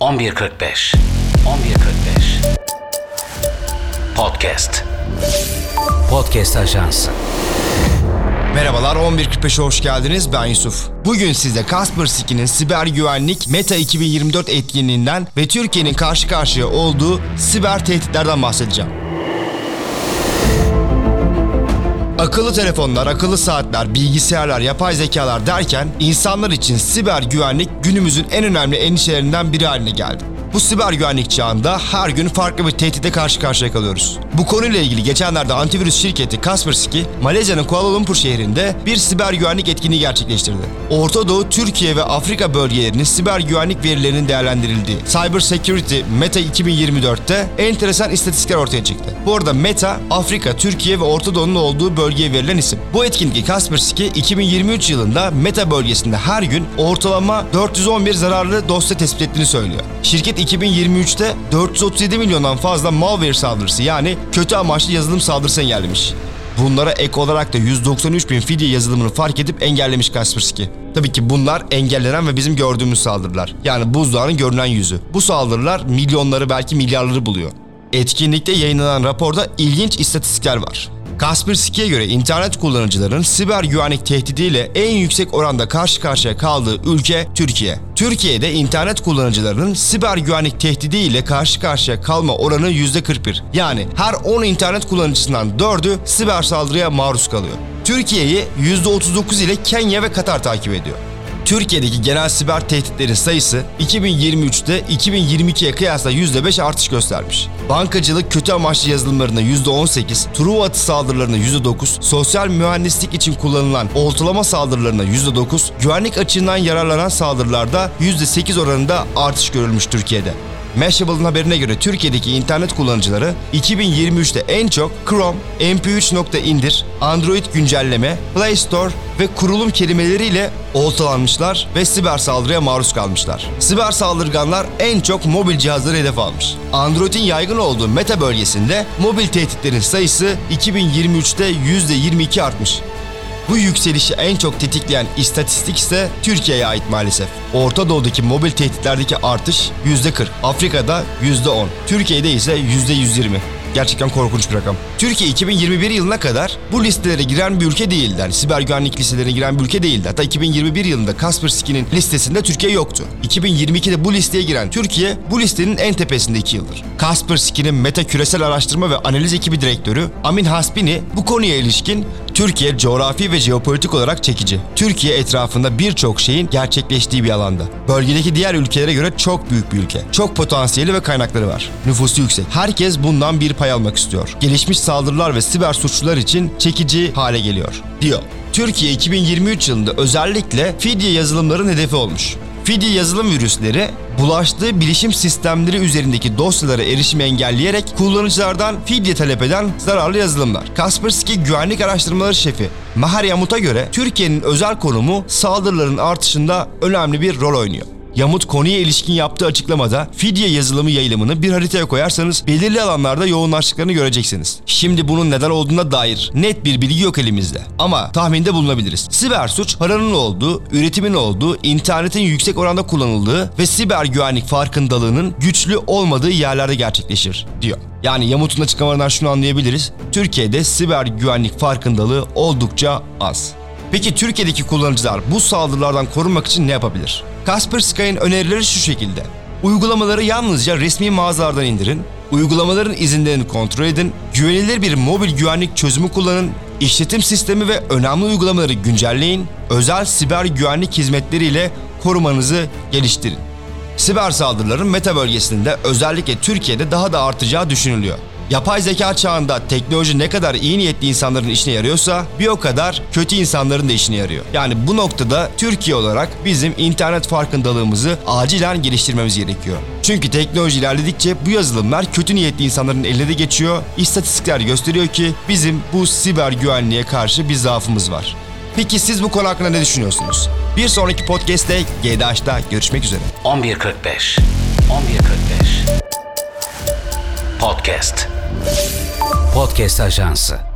11.45 11.45 Podcast. Podcast Ajansı. Merhabalar 11.45'e hoş geldiniz. Ben Yusuf. Bugün size Kaspersky'nin siber güvenlik Meta 2024 etkinliğinden ve Türkiye'nin karşı karşıya olduğu siber tehditlerden bahsedeceğim. Akıllı telefonlar, akıllı saatler, bilgisayarlar, yapay zekalar derken insanlar için siber güvenlik günümüzün en önemli endişelerinden biri haline geldi. Bu siber güvenlik çağında her gün farklı bir tehdide karşı karşıya kalıyoruz. Bu konuyla ilgili geçenlerde antivirüs şirketi Kaspersky, Malezya'nın Kuala Lumpur şehrinde bir siber güvenlik etkinliği gerçekleştirdi. Orta Doğu, Türkiye ve Afrika bölgelerinin siber güvenlik verilerinin değerlendirildiği Cyber Security Meta 2024'te enteresan istatistikler ortaya çıktı. Bu arada Meta, Afrika, Türkiye ve Orta Doğu'nun olduğu bölgeye verilen isim. Bu etkinliği Kaspersky 2023 yılında Meta bölgesinde her gün ortalama 411 zararlı dosya tespit ettiğini söylüyor. Şirket 2023'te 437 milyondan fazla malware saldırısı yani kötü amaçlı yazılım saldırısı engellemiş. Bunlara ek olarak da 193 bin fidye yazılımını fark edip engellemiş Kaspersky. Tabii ki bunlar engellenen ve bizim gördüğümüz saldırılar. Yani buzdağının görünen yüzü. Bu saldırılar milyonları belki milyarları buluyor. Etkinlikte yayınlanan raporda ilginç istatistikler var. Kaspersky'ye göre internet kullanıcıların siber güvenlik tehdidiyle en yüksek oranda karşı karşıya kaldığı ülke Türkiye. Türkiye'de internet kullanıcılarının siber güvenlik tehdidiyle karşı karşıya kalma oranı %41. Yani her 10 internet kullanıcısından 4'ü siber saldırıya maruz kalıyor. Türkiye'yi %39 ile Kenya ve Katar takip ediyor. Türkiye'deki genel siber tehditlerin sayısı 2023'te 2022'ye kıyasla %5 artış göstermiş. Bankacılık kötü amaçlı yazılımlarına %18, Truva atı saldırılarına %9, sosyal mühendislik için kullanılan oltalama saldırılarına %9, güvenlik açığından yararlanan saldırılarda %8 oranında artış görülmüş Türkiye'de. Mashable'ın haberine göre Türkiye'deki internet kullanıcıları 2023'te en çok Chrome, MP3 nokta indir, Android güncelleme, Play Store ve kurulum kelimeleriyle oltalanmışlar ve siber saldırıya maruz kalmışlar. Siber saldırganlar en çok mobil cihazları hedef almış. Android'in yaygın olduğu meta bölgesinde mobil tehditlerin sayısı 2023'te %22 artmış. Bu yükselişi en çok tetikleyen istatistik ise Türkiye'ye ait maalesef. Orta Doğu'daki mobil tehditlerdeki artış %40, Afrika'da %10, Türkiye'de ise %120. Gerçekten korkunç bir rakam. Türkiye 2021 yılına kadar bu listelere giren bir ülke değildi. Yani siber güvenlik listelerine giren bir ülke değildi. Hatta 2021 yılında Kaspersky'nin listesinde Türkiye yoktu. 2022'de bu listeye giren Türkiye bu listenin en tepesinde 2 yıldır. Kaspersky'nin Meta Küresel Araştırma ve Analiz Ekibi Direktörü Amin Hasbini bu konuya ilişkin Türkiye coğrafi ve jeopolitik olarak çekici. Türkiye etrafında birçok şeyin gerçekleştiği bir alanda. Bölgedeki diğer ülkelere göre çok büyük bir ülke. Çok potansiyeli ve kaynakları var. Nüfusu yüksek. Herkes bundan bir pay almak istiyor. Gelişmiş saldırılar ve siber suçlular için çekici hale geliyor, diyor. Türkiye 2023 yılında özellikle fidye yazılımların hedefi olmuş. Fidye yazılım virüsleri bulaştığı bilişim sistemleri üzerindeki dosyalara erişimi engelleyerek kullanıcılardan fidye talep eden zararlı yazılımlar. Kaspersky Güvenlik Araştırmaları Şefi Mahar Yamut'a göre Türkiye'nin özel konumu saldırıların artışında önemli bir rol oynuyor. Yamut konuya ilişkin yaptığı açıklamada fidye yazılımı yayılımını bir haritaya koyarsanız belirli alanlarda yoğunlaştıklarını göreceksiniz. Şimdi bunun neden olduğuna dair net bir bilgi yok elimizde. Ama tahminde bulunabiliriz. Siber suç paranın olduğu, üretimin olduğu, internetin yüksek oranda kullanıldığı ve siber güvenlik farkındalığının güçlü olmadığı yerlerde gerçekleşir, diyor. Yani Yamut'un açıklamalarından şunu anlayabiliriz. Türkiye'de siber güvenlik farkındalığı oldukça az. Peki Türkiye'deki kullanıcılar bu saldırılardan korunmak için ne yapabilir? Kaspersky'ın önerileri şu şekilde. Uygulamaları yalnızca resmi mağazalardan indirin, uygulamaların izinlerini kontrol edin, güvenilir bir mobil güvenlik çözümü kullanın, işletim sistemi ve önemli uygulamaları güncelleyin, özel siber güvenlik hizmetleriyle korumanızı geliştirin. Siber saldırıların meta bölgesinde özellikle Türkiye'de daha da artacağı düşünülüyor. Yapay zeka çağında teknoloji ne kadar iyi niyetli insanların işine yarıyorsa bir o kadar kötü insanların da işine yarıyor. Yani bu noktada Türkiye olarak bizim internet farkındalığımızı acilen geliştirmemiz gerekiyor. Çünkü teknoloji ilerledikçe bu yazılımlar kötü niyetli insanların eline de geçiyor. İstatistikler gösteriyor ki bizim bu siber güvenliğe karşı bir zaafımız var. Peki siz bu konu hakkında ne düşünüyorsunuz? Bir sonraki podcast'te GDH'da görüşmek üzere. 11.45 11.45 Podcast Podcast Ajansı